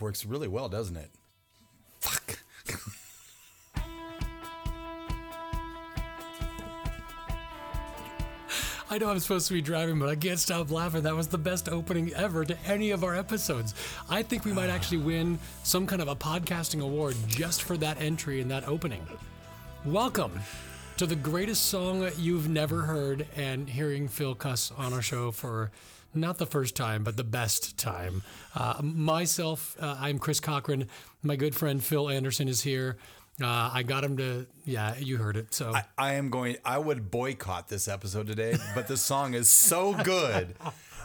works really well, doesn't it? Fuck. I know I'm supposed to be driving, but I can't stop laughing. That was the best opening ever to any of our episodes. I think we might actually win some kind of a podcasting award just for that entry and that opening. Welcome to the greatest song you've never heard, and hearing Phil cuss on our show for not the first time, but the best time. Uh, myself, uh, I'm Chris Cochran. My good friend Phil Anderson is here. Uh, I got him to, yeah, you heard it. So I, I am going. I would boycott this episode today, but the song is so good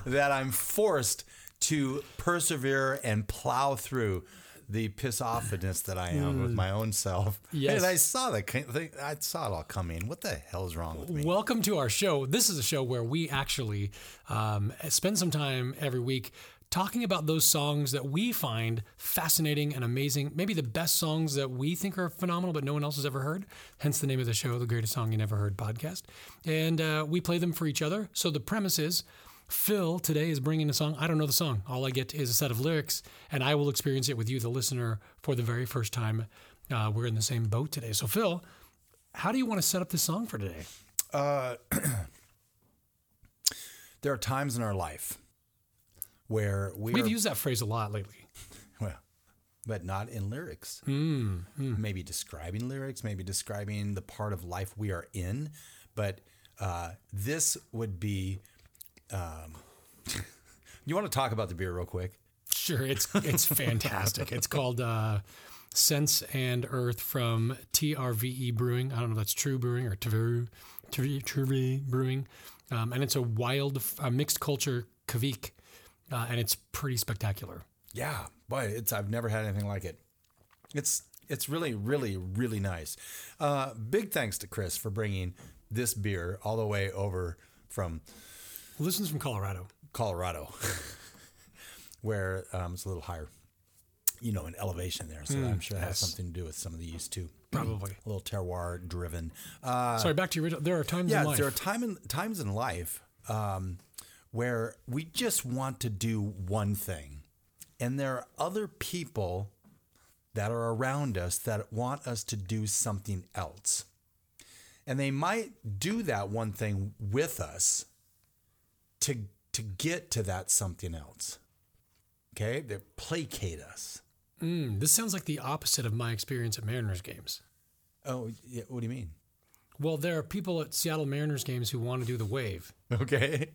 that I'm forced to persevere and plow through the piss offness that I am with my own self. Yes. and I saw that. thing- I saw it all coming. What the hell is wrong with me? Welcome to our show. This is a show where we actually um, spend some time every week talking about those songs that we find fascinating and amazing. Maybe the best songs that we think are phenomenal, but no one else has ever heard. Hence the name of the show, The Greatest Song You Never Heard podcast. And uh, we play them for each other. So the premise is. Phil today is bringing a song. I don't know the song. All I get is a set of lyrics, and I will experience it with you, the listener, for the very first time. Uh, we're in the same boat today. So, Phil, how do you want to set up this song for today? there are times in our life where we We've are, used that phrase a lot lately. well, but not in lyrics. Hmm, Maybe describing lyrics, maybe describing the part of life we are in. But uh, this would be. Um, you want to talk about the beer real quick? Sure, it's it's fantastic. It's called uh, Sense and Earth from TRVE Brewing. I don't know if that's True Brewing or True True Brewing, um, and it's a wild uh, mixed culture kveik, uh, and it's pretty spectacular. Yeah, boy, it's I've never had anything like it. It's it's really really really nice. Uh, big thanks to Chris for bringing this beer all the way over from Well, this one's from Colorado. Colorado, where um, it's a little higher, you know, in elevation there. So I'm sure it has something to do with some of the yeast too. Probably. A little terroir driven. Uh, Sorry, back to your original. There are times yeah, in life. there are time in, times in life um, where we just want to do one thing, and there are other people that are around us that want us to do something else. And they might do that one thing with us to to get to that something else. Okay? They placate us. Mm, this sounds like the opposite of my experience at Mariners games. Oh, yeah, what do you mean? Well, there are people at Seattle Mariners games who want to do the wave. Okay.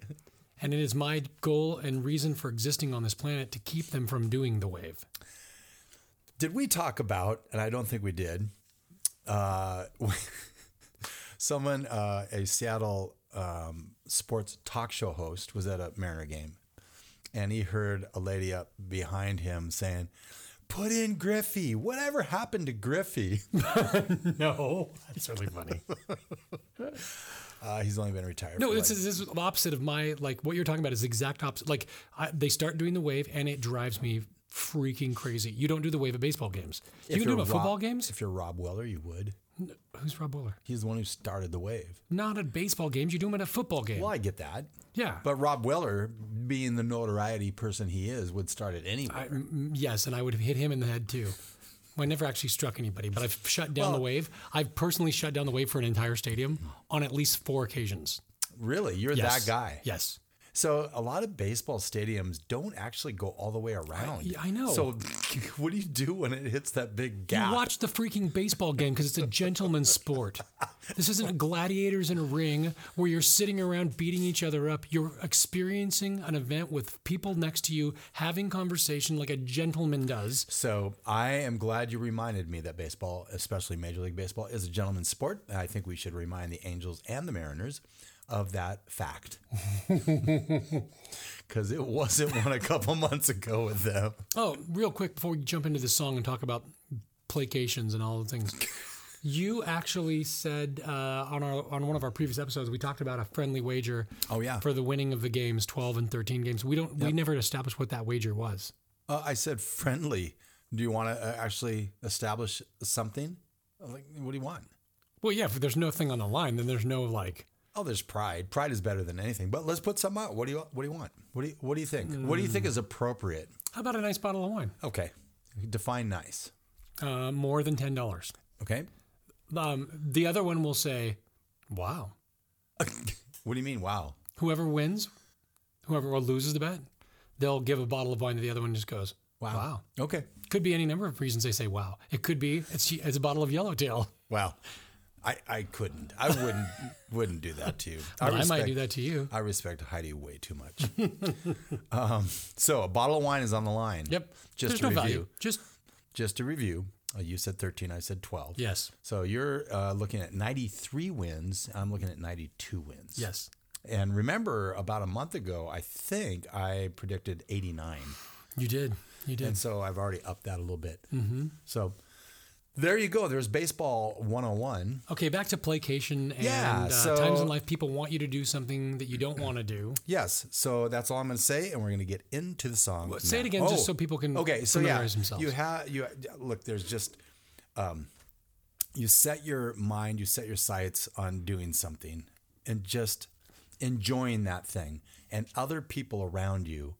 And it is my goal and reason for existing on this planet to keep them from doing the wave. Did we talk about, and I don't think we did, uh, someone, uh, a Seattle um, sports talk show host, was at a Mariner game, and he heard a lady up behind him saying, Put in Griffey. Whatever happened to Griffey? No, that's really funny. Uh, he's only been retired. No, this like- is, this is the opposite of my like what you're talking about is the exact opposite. Like I, they start doing the wave and it drives me freaking crazy. You don't do the wave at baseball games. You can do it at football games. If you're Robb Weller, you would. Who's Robb Weller? He's the one who started the wave. Not at baseball games. You do them at a football game. Well, I get that. yeah. But Robb Weller, being the notoriety person he is, would start it anywhere. I, m- yes, and I would have hit him in the head too. Well, I never actually struck anybody, but I've shut down the wave. I've personally shut down the wave for an entire stadium on at least four occasions. really? You're Yes. that guy? Yes. So a lot of baseball stadiums don't actually go all the way around. yeah, I know. So what do you do when it hits that big gap? You watch the freaking baseball game because it's a gentleman's sport. This isn't gladiators in a ring where you're sitting around beating each other up. You're experiencing an event with people next to you, having conversation like a gentleman does. so I am glad you reminded me that baseball, especially Major League Baseball, is a gentleman's sport. I think we should remind the Angels and the Mariners of that fact. Because it wasn't one a couple months ago with them. Oh, real quick before we jump into this song and talk about placations and all the things. You actually said uh, on our on one of our previous episodes we talked about a friendly wager. Oh, yeah. for the winning of the games, twelve and thirteen games. We don't we never established what that wager was. Uh, I said friendly. Do you want to uh, actually establish something? Like, what do you want? Well, yeah, if there's no thing on the line, then there's no like. Oh, there's pride. Pride is better than anything. But let's put some out. What do you What do you want? What do you What do you think? What do you think is appropriate? How about a nice bottle of wine? Okay, Define nice. Uh, more than ten dollars. Okay. Um, the other one will say, "Wow." What do you mean? Wow. Whoever wins, whoever loses the bet, they'll give a bottle of wine to the other one. and Just goes, "Wow." wow. Okay. Could be any number of reasons they say "Wow." It could be it's it's a bottle of Yellowtail. Wow. I, I couldn't. I wouldn't wouldn't do that to you. But I, might do that to you. I respect Heidi way too much. um, so a bottle of wine is on the line. Yep. Just There's to no review. value. Just Just to review. Uh, you said 13. I said 12. yes, So you're uh, looking at 93 wins. I'm looking at 92 wins. yes. And remember, about a month ago, I think I predicted 89. You did. You did. And so I've already upped that a little bit. Mm-hmm. So there you go. There's baseball 101. Okay, back to placation and Yeah, uh, times in life people want you to do something that you don't want to do. Yes. So that's all I'm going to say. And we're going to get into the song. Say it again just so people can Okay. So yeah, themselves. you have, you look, there's just, um, you set your mind, you set your sights on doing something and just enjoying that thing. And other people around you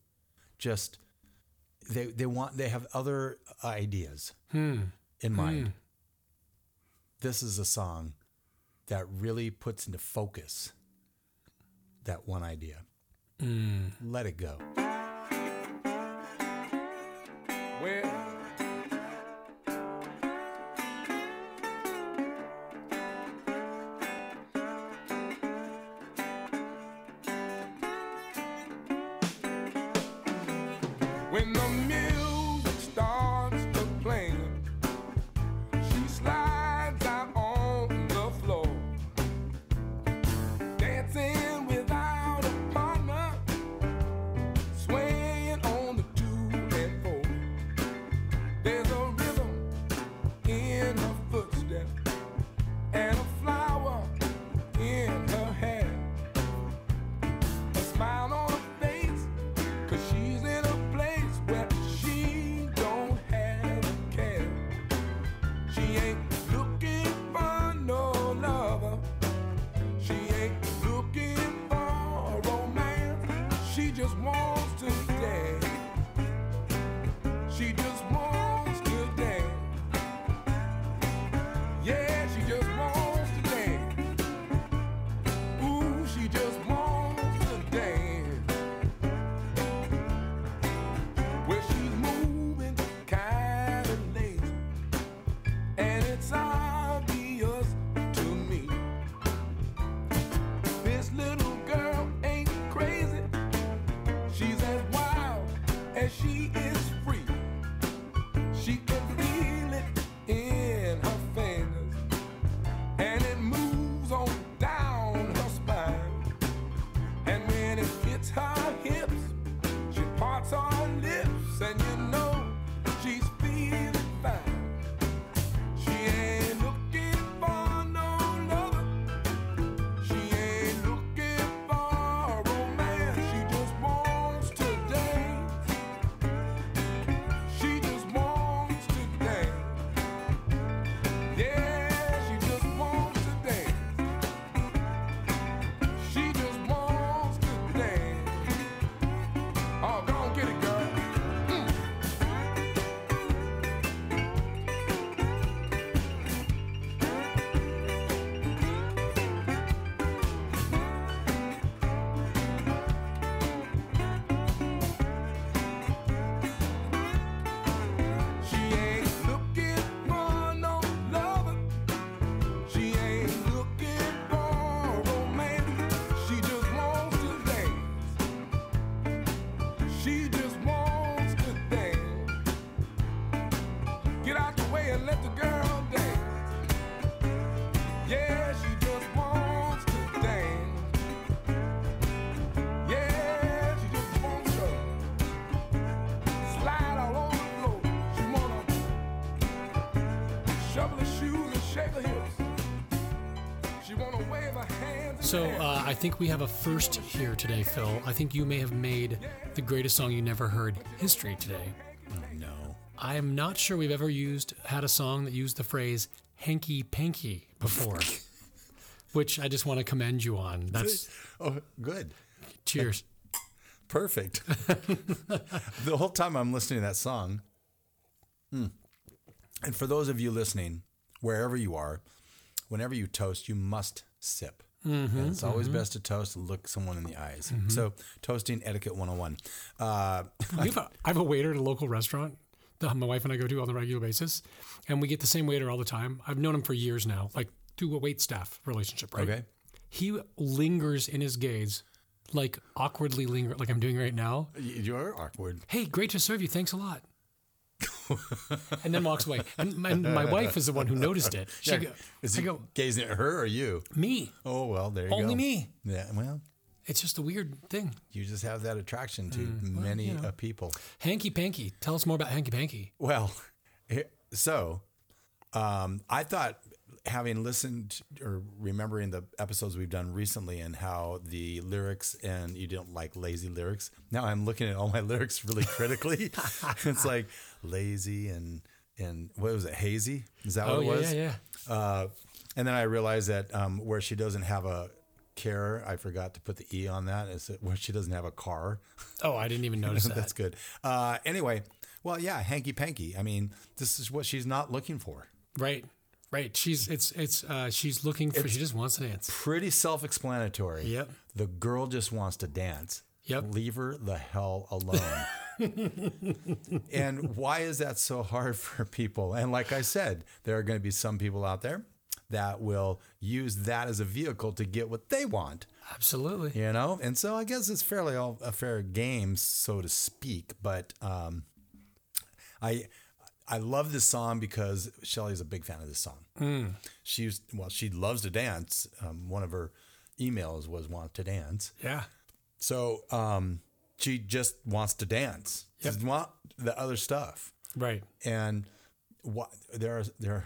just, they, they want, they have other ideas Hmm. In mind. Hmm. This is a song that really puts into focus that one idea. Hmm. Let it go. And So uh, I think we have a first here today, Phil. I think you may have made the greatest song you never heard history today. Oh, no. I am not sure we've ever used had a song that used the phrase hanky panky before, which I just want to commend you on. That's Oh, good. cheers. Perfect. the whole time I'm listening to that song, And for those of you listening, wherever you are, whenever you toast, you must sip. Mm-hmm, and it's always mm-hmm. best to toast and look someone in the eyes. Mm-hmm. So, toasting etiquette 101. Uh, I have, a, I have a waiter at a local restaurant that my wife and I go to on a regular basis, and we get the same waiter all the time. I've known him for years now, like through a wait staff relationship, right? Okay. He lingers in his gaze, like awkwardly linger, like I'm doing right now. you're awkward. Hey, great to serve you. Thanks a lot. and then walks away. And my, my wife is the one who noticed it. She go, Is I he go, gazing at her or you? me, Oh, well, there you go. only me. Yeah, well, It's just a weird thing. you just have that attraction to Mm, many uh, people. Hanky Panky. Tell us more about Hanky Panky. Well, so um, I thought having listened or remembering the episodes we've done recently and how the lyrics and you don't like lazy lyrics. Now I'm looking at all my lyrics really critically. it's like lazy and and what was it? Hazy? Is that what Oh, it yeah, was? yeah, yeah. Uh, and then I realized that um, where she doesn't have a care, I forgot to put the e on that. Is it where she doesn't have a car? Oh, I didn't even notice that. That's good. Uh, anyway, well, yeah, hanky panky. I mean, this is what she's not looking for. Right. Right. She's it's it's uh she's looking for she just wants to dance. Pretty self-explanatory. Yep. The girl just wants to dance. Yep. Leave her the hell alone. and why is that so hard for people? And like I said, there are going to be some people out there that will use that as a vehicle to get what they want. Absolutely. you know and so i guess it's fairly all a fair game so to speak but um i i love this song because shelly's a big fan of this song. She's well she loves to dance. Um, one of her emails was want to dance. Yeah. so um she just wants to dance. She doesn't want the other stuff. Right. and what there are there are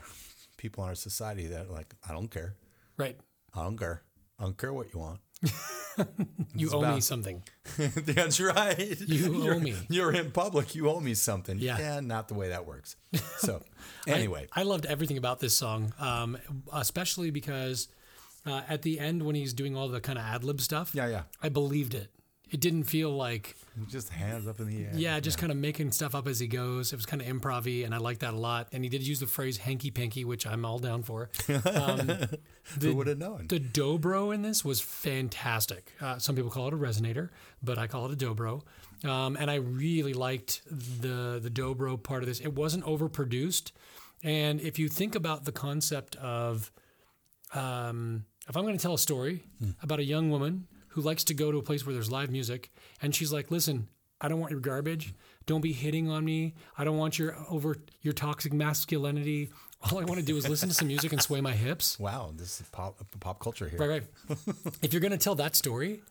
people in our society that are like i don't care. Right. i don't care. I don't care what you want You owe me about- something. That's right. You owe You're- me. You're in public. You owe me something. Yeah. not the way that works. So, anyway, I loved everything about this song, um, especially because uh, at the end when he's doing all the kind of ad lib stuff, Yeah, yeah. I believed it. It didn't feel like just hands up in the air. yeah, just kind of making stuff up as he goes. It was kind of improv and I like that a lot. And he did use the phrase hanky panky, which I'm all down for. Um, Who would have known? The dobro in this was fantastic. Uh, some people call it a resonator, but I call it a dobro. Um, and I really liked the the dobro part of this. It wasn't overproduced, and if you think about the concept of, um, if I'm going to tell a story about a young woman who likes to go to a place where there's live music, and she's like, "Listen, I don't want your garbage. Don't be hitting on me. I don't want your over your toxic masculinity. All I want to do is listen to some music and sway my hips." wow, this is pop pop culture here. Right, right. if you're going to tell that story,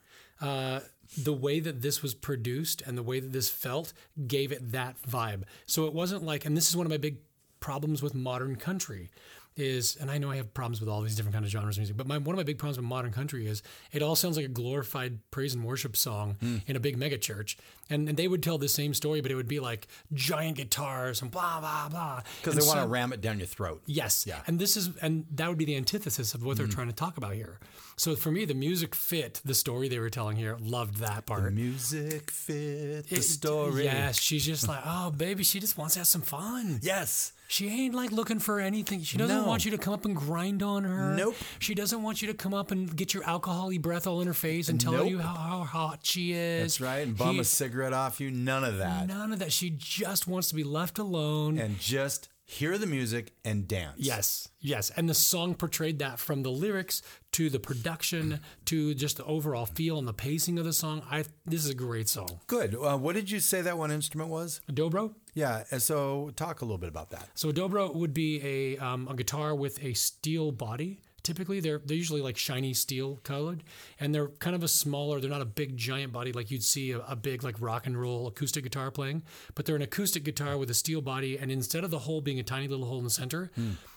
uh, the way that this was produced and the way that this felt gave it that vibe. So it wasn't like, and this is one of my big problems with modern country is, and I know I have problems with all these different kind of genres of music, but my, one of my big problems with modern country is it all sounds like a glorified praise and worship song hmm. in a big mega church. And, and they would tell the same story, but it would be like giant guitars and blah, blah, blah. Because they want to ram it down your throat. Yes. Yeah. And this is and that would be the antithesis of what they're hmm. trying to talk about here. So for me, the music fit the story they were telling here. Loved that part. The Music fit the It- story. Yes, she's just like, oh baby, she just wants to have some fun. Yes. She ain't like looking for anything. She doesn't No. want you to come up and grind on her. Nope. She doesn't want you to come up and get your alcohol-y breath all in her face and tell her Nope. you how, how hot she is. That's right. And bum He- a cigarette off you. None of that. None of that. She just wants to be left alone. And just hear the music and dance. Yes, yes. And the song portrayed that from the lyrics to the production to just the overall feel and the pacing of the song. I this is a great song. Good. Uh, what did you say that one instrument was? A dobro. Yeah. and So talk a little bit about that. So a dobro would be a um, a guitar with a steel body. Typically, they're they're usually like shiny steel colored, and they're kind of a smaller. They're not a big giant body like you'd see a, a big like rock and roll acoustic guitar playing, but they're an acoustic guitar with a steel body, and instead of the hole being a tiny little hole in the center,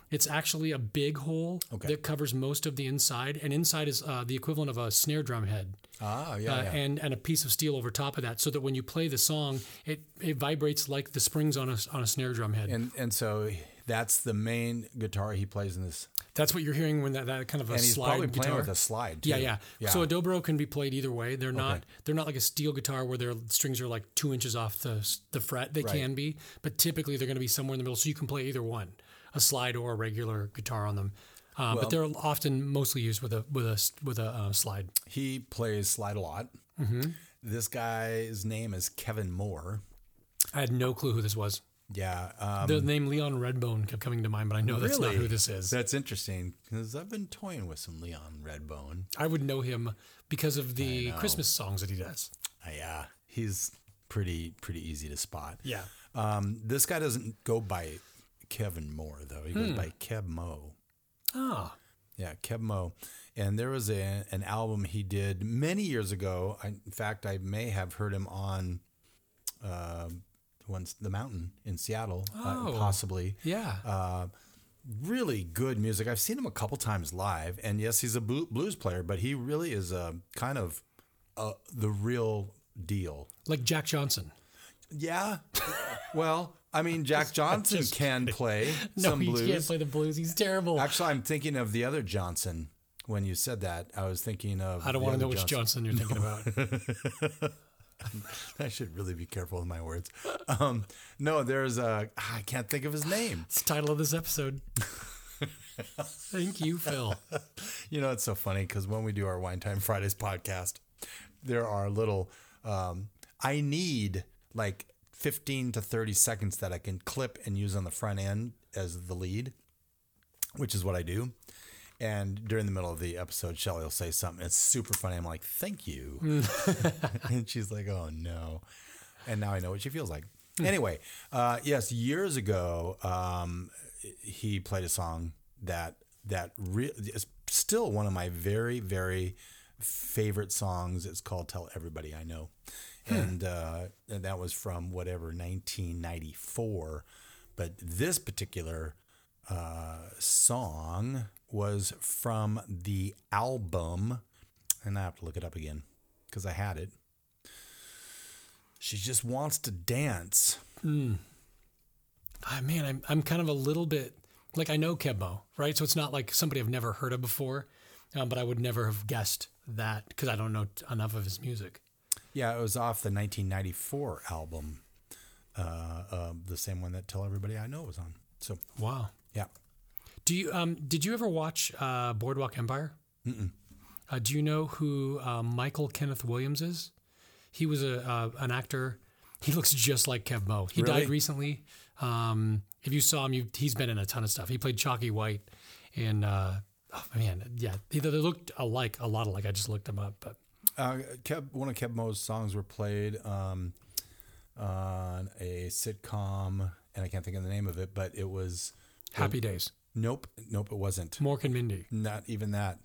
it's actually a big hole that covers most of the inside, and inside is uh, the equivalent of a snare drum head. Ah, yeah. Uh, yeah. and and a piece of steel over top of that, so that when you play the song, it it vibrates like the springs on a on a snare drum head. And and so that's the main guitar he plays in this. That's what you're hearing when that, that kind of a and he's slide probably guitar. playing with a slide. Too. yeah, yeah, yeah. So a dobro can be played either way. They're not Okay. they're not like a steel guitar where their strings are like two inches off the the fret. They Right. can be, but typically they're going to be somewhere in the middle, so you can play either one, a slide or a regular guitar on them. Uh, but they're often mostly used with a with a with a uh, slide. he plays slide a lot. Mm-hmm. This guy's name is Kevin Moore. I had no clue who this was. Yeah, um, The name Leon Redbone kept coming to mind, but I know that's not who this is. that's interesting because I've been toying with some Leon Redbone. I would know him because of the Christmas songs that he does. Uh, yeah, he's pretty pretty easy to spot. Yeah. Um, this guy doesn't go by Kevin Moore though. He Hmm. goes by Keb' Mo'. Ah, Yeah, Keb' Mo'. And there was a, an album he did many years ago. I, in fact, I may have heard him on uh, once the mountain in Seattle, uh, Oh. possibly. yeah. Uh, really good music. I've seen him a couple times live, and yes, he's a blu- blues player, but he really is a kind of uh, the real deal. like Jack Johnson. Yeah. well, I mean, Jack Johnson can play No, some he blues. can't play the blues. He's terrible. Actually, I'm thinking of the other Johnson. When you said that, I was thinking of. I don't want to know which Johnson you're thinking about. I should really be careful with my words. Um, no, there's a. I can't think of his name. It's the title of this episode. Thank you, Phil. You know, it's so funny because when we do our Wine Time Fridays podcast, there are little. Um, I need like 15 to 30 seconds that I can clip and use on the front end as the lead, which is what I do. And during the middle of the episode, Shelly will say something. It's super funny. I'm like, thank you. and she's like, oh no. And now I know what she feels like. Anyway, uh, yes, years ago, um, he played a song that that re- is still one of my very very favorite songs. It's called "Tell Everybody I Know," and uh, and that was from whatever 1994. But this particular uh, song was from the album, and I have to look it up again because I had it. She just wants to dance. Ah, man, I'm I'm kind of a little bit like I know Keb' Mo', right? So it's not like somebody I've never heard of before, um, but I would never have guessed that because I don't know enough of his music. Yeah, it was off the 1994 album, uh, uh, the same one that "Tell Everybody I Know" was on. So Wow. yeah, Do you um did you ever watch uh, Boardwalk Empire? Uh, do you know who uh, Michael Kenneth Williams is? He was a uh, an actor. He looks just like Keb' Mo'. He Really? died recently. Um, if you saw him, you, he's been in a ton of stuff. He played Chalky White, and uh, oh man, yeah, they, they looked alike, a lot alike. I just looked him up, but uh, Kev, one of Keb' Mo's songs were played um, on a sitcom, and I can't think of the name of it, but it was Happy Days, nope, nope, it wasn't. Mork and Mindy. Not even that.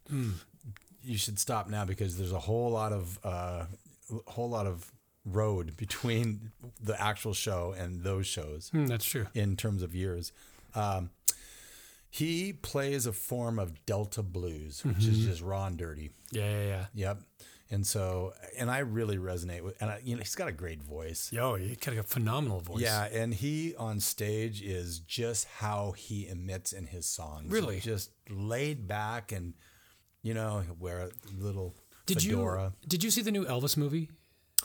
You should stop now because there's a whole lot of uh, whole lot of road between the actual show and those shows. Hmm, that's true. in terms of years. Um, he plays a form of Delta blues, which is just raw and dirty. Yeah, yeah, yeah. Yep. And so, and I really resonate with, and I, you know, he's got a great voice. Yo, he's got a phenomenal voice. Yeah, and he on stage is just how he emits in his songs. Really? just laid back, and you know, wear a little Did fedora. you did you see the new Elvis movie?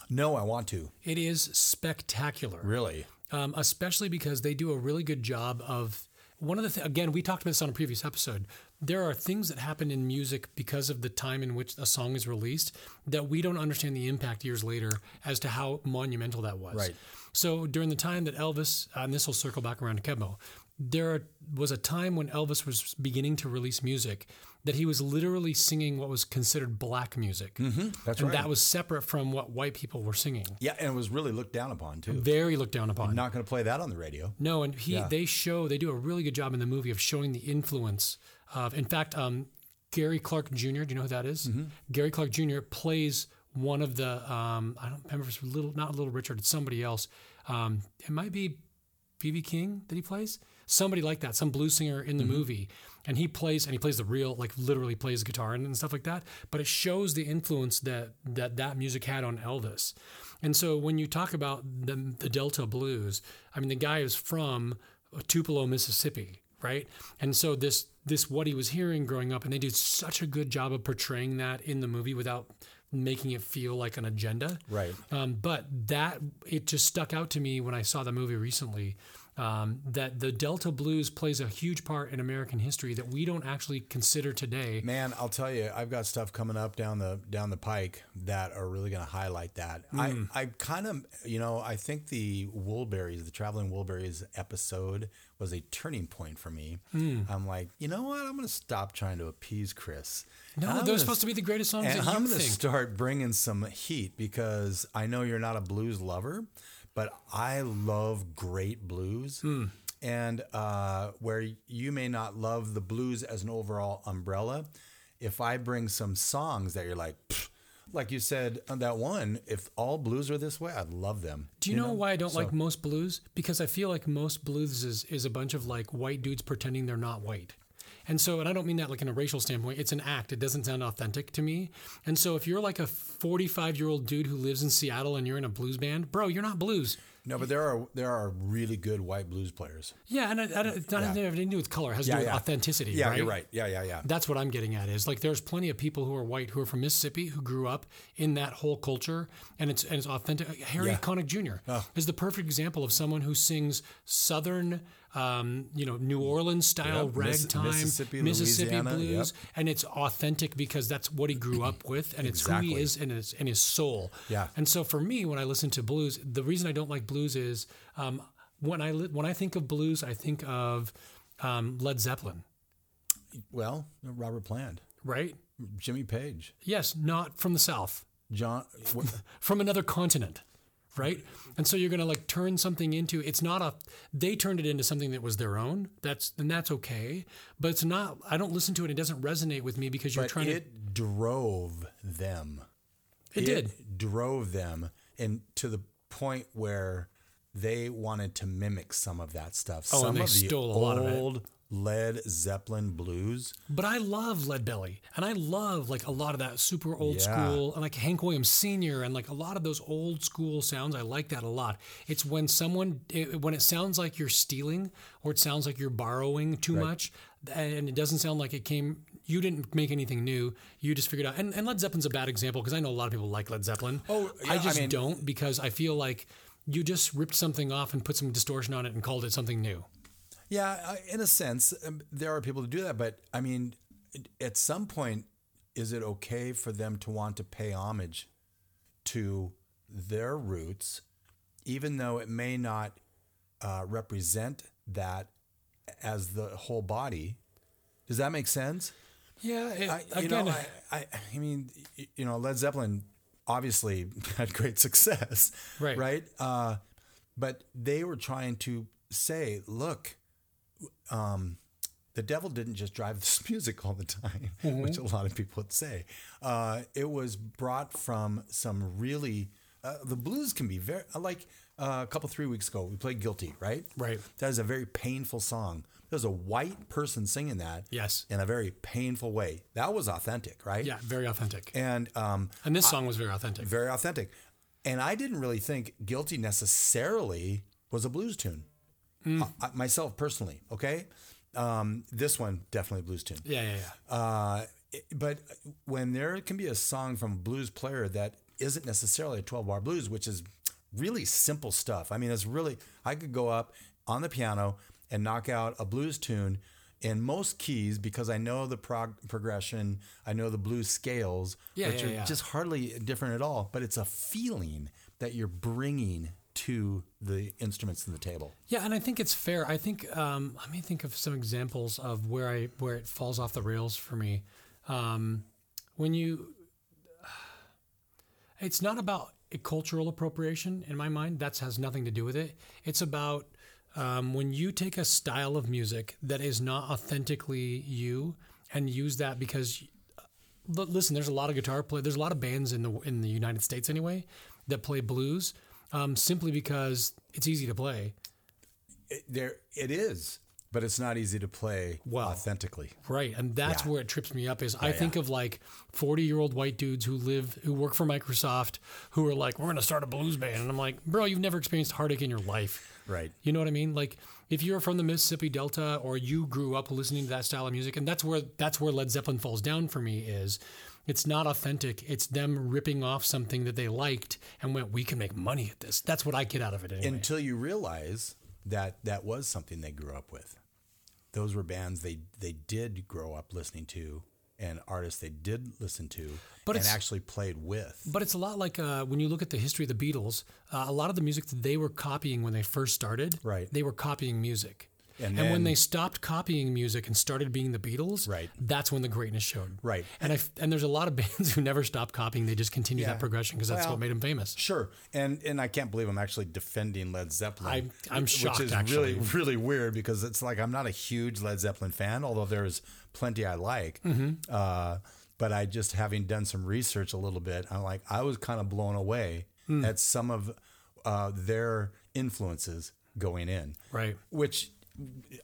No, I want to. It is spectacular. Really? um, especially because they do a really good job of one of the th- again we talked about this on a previous episode there are things that happen in music because of the time in which a song is released that we don't understand the impact years later as to how monumental that was Right. so during the time that elvis uh, and this will circle back around to Keb' Mo' there was a time when elvis was beginning to release music that he was literally singing what was considered black music That's and right. that was separate from what white people were singing yeah, and it was really looked down upon too. very looked down upon I'm Not going to play that on the radio. no, and he Yeah. they show they do a really good job in the movie of showing the influence of. In fact, um, Gary Clark Jr. Do you know who that is? Mm-hmm. Gary Clark Jr. plays one of the. Um, I don't remember if it's little, not Little Richard. It's somebody else. Um, it might be BB King that he plays. Somebody like that, some blues singer in the Mm-hmm. movie, and he plays and he plays the real, like literally plays guitar and, and stuff like that. But it shows the influence that that that music had on Elvis. And so when you talk about the, the Delta blues, I mean the guy is from Tupelo, Mississippi, right? And so this this what he was hearing growing up, and they did such a good job of portraying that in the movie without making it feel like an agenda. Right. Um, but that it just stuck out to me when I saw the movie recently. Um, that the Delta blues plays a huge part in American history that we don't actually consider today. Man, I'll tell you, I've got stuff coming up down the down the pike that are really going to highlight that. I I kind of, you know, I think the Wilburys, the traveling Wilburys episode was a turning point for me. I'm like, you know what? I'm going to stop trying to appease Chris. No, they're gonna- supposed to be the greatest songs and I'm going to start bringing some heat because I know you're not a blues lover, but I love great blues. Hmm. And uh, where you may not love the blues as an overall umbrella, if I bring some songs that you're like, like you said on that one, if all blues are this way, I'd love them. Do you, know, why I don't So- like most blues? Because I feel like most blues is, is a bunch of like white dudes pretending they're not white. And so, and I don't mean that like in a racial standpoint, it's an act. It doesn't sound authentic to me. And so, if you're like a 45 year old dude who lives in Seattle and you're in a blues band, bro, you're not blues. No, but there are there are really good white blues players. Yeah, and I, I, don't- it doesn't have anything to do with color. It has to do with authenticity. Yeah, right? you're right. Yeah, yeah, yeah. That's what I'm getting at is like there's plenty of people who are white who are from Mississippi who grew up in that whole culture and it's and it's authentic. Harry Yeah. Oh. Connick Jr. is the perfect example of someone who sings southern, um, you know, New Orleans style ragtime, Mississippi, Mississippi blues, yep. and it's authentic because that's what he grew up with and it's who he is and his and his soul. Yeah. And so for me, when I listen to blues, the reason I don't like blues is um, when I li- when I think of blues, I think of um, Led Zeppelin, Well, Robert Plant, right? Jimmy Page, Yes, not from the South, John. from another continent, right? And so you're going to like turn something into it's not a they turned it into something that was their own. That's and that's okay, but it's not. I don't listen to it. It doesn't resonate with me because you're but trying it drove them. to. It did. drove them, and to the point where they wanted to mimic some of that stuff. Oh, and some they of the stole a lot of it. old Led Zeppelin blues. But I love Lead Belly, and I love like a lot of that super old Yeah. school, and like Hank Williams Sr. and like a lot of those old school sounds. I like that a lot. It's when someone it, when it sounds like you're stealing or it sounds like you're borrowing too much, and it doesn't sound like it came. You didn't make anything new. You just figured out. And, and Led Zeppelin's a bad example because I know a lot of people like Led Zeppelin. Oh, yeah, I I just mean- don't because I feel like you just ripped something off and put some distortion on it and called it something new. Yeah, in a sense, um, there are people who do that, but I mean, at some point, is it okay for them to want to pay homage to their roots, even though it may not uh, represent that as the whole body? Does that make sense? Yeah, it, I, you again, know, I, I, I mean, you know, Led Zeppelin obviously had great success, Right. Right. Uh, but they were trying to say, look, um, the devil didn't just drive this music all the time, which a lot of people would say. Uh, it was brought from some really, uh, the blues can be very, like uh, a couple, three weeks ago, we played Guilty, right? Right. That is a very painful song. There's a white person singing that Yes. in a very painful way. That was authentic, right? yeah, very authentic. And um, And this song was very authentic. very authentic. And I didn't really think Guilty necessarily was a blues tune. Hmm. I- I- myself personally, okay? Um, this one, definitely blues tune. Yeah, yeah, yeah. Uh, it- but when there can be a song from a blues player that isn't necessarily a 12 bar blues, which is really simple stuff. I mean, it's really, I could go up on the piano and knock out a blues tune in most keys because I know the prog- progression, I know the blues scales, Yeah, which yeah, are yeah. just hardly different at all. But it's a feeling that you're bringing to the instruments in the table. Yeah, and I think it's fair. I think um, let me think of some examples of where I where it falls off the rails for me. Um, when you, it's not about cultural appropriation in my mind. That has nothing to do with it. It's about um, when you take a style of music that is not authentically you and use that because L- listen, there's a lot of guitar play. There's a lot of bands in the in the United States anyway that play blues um, simply because it's easy to play. it, there it is but it's not easy to play well authentically. Right, and that's Yeah. where it trips me up. Is I think yeah. of like forty-year-old white dudes who live, who work for Microsoft, who are like, "We're going to start a blues band," and I'm like, "Bro, you've never experienced heartache in your life." Right. You know what I mean? Like if you're from the Mississippi Delta or you grew up listening to that style of music, and that's where that's where Led Zeppelin falls down for me is it's not authentic. It's them ripping off something that they liked and went, we can make money at this. That's what I get out of it anyway. Until you realize that that was something they grew up with. Those were bands they they did grow up listening to and artists they did listen to But and actually played with. But it's a lot like uh, when you look at the history of the Beatles, uh, a lot of the music that they were copying when they first started, Right. they were copying music. And And, when they stopped copying music and started being the Beatles, Right. that's when the greatness showed. Right. And I and there's a lot of bands who never stopped copying; they just continue Yeah. that progression because that's Well, what made them famous. Sure, and and I can't believe I'm actually defending Led Zeppelin. I'm- I'm shocked, which is actually. really really weird because it's like I'm not a huge Led Zeppelin fan, although there's plenty I like. Mm-hmm. Uh, but I just having done some research a little bit, I'm like I was kind of blown away Hmm. at some of uh, their influences going in, Right. which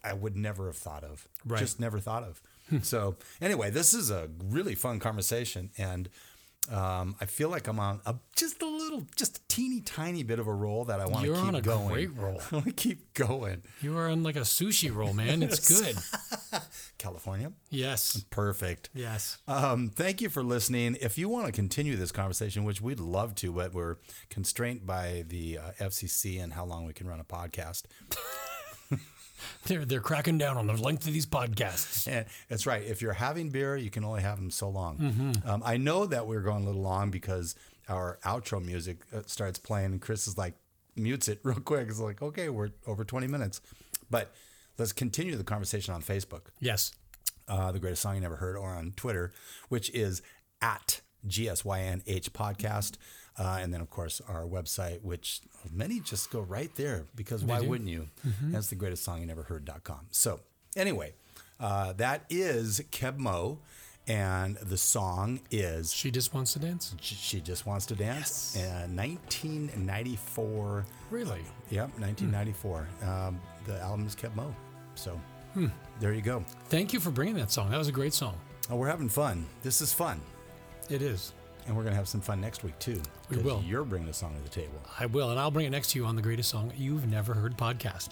I would never have thought of. Right. Just never thought of. so anyway, this is a really fun conversation, and um, I feel like I'm on a, just a little, just a teeny tiny bit of a roll that I want to keep on a going. great roll. I want to keep going. You are on like a sushi roll, man. It's good. California, yes. perfect. Yes. Um, thank you for listening. If you want to continue this conversation, which we'd love to, but we're constrained by the uh, FCC and how long we can run a podcast. They're they're cracking down on the length of these podcasts. And that's right. If you're having beer, you can only have them so long. Mm-hmm. Um, I know that we're going a little long because our outro music uh, starts playing, and Chris is like mutes it real quick. It's like, okay, we're over 20 minutes, but let's continue the conversation on Facebook, Yes. uh, the greatest song you never heard, or on Twitter, which is at GSYNH podcast. Uh, and then, of course, our website, which many just go right there because why do. wouldn't you? That's the greatest song you never heard.com. So, anyway, uh, that is Keb' Mo', and the song is She just wants to dance. She Just Wants to Dance, uh, 1994. Really? Yep, 1994. Um, the album is Keb' Mo'. So, there you go. Thank you for bringing that song. That was a great song. Oh, we're having fun. This is fun. It is. And we're going to have some fun next week, too. We will. You're bringing a song to the table. I will, and I'll bring it next to you on the greatest song you've never heard podcast.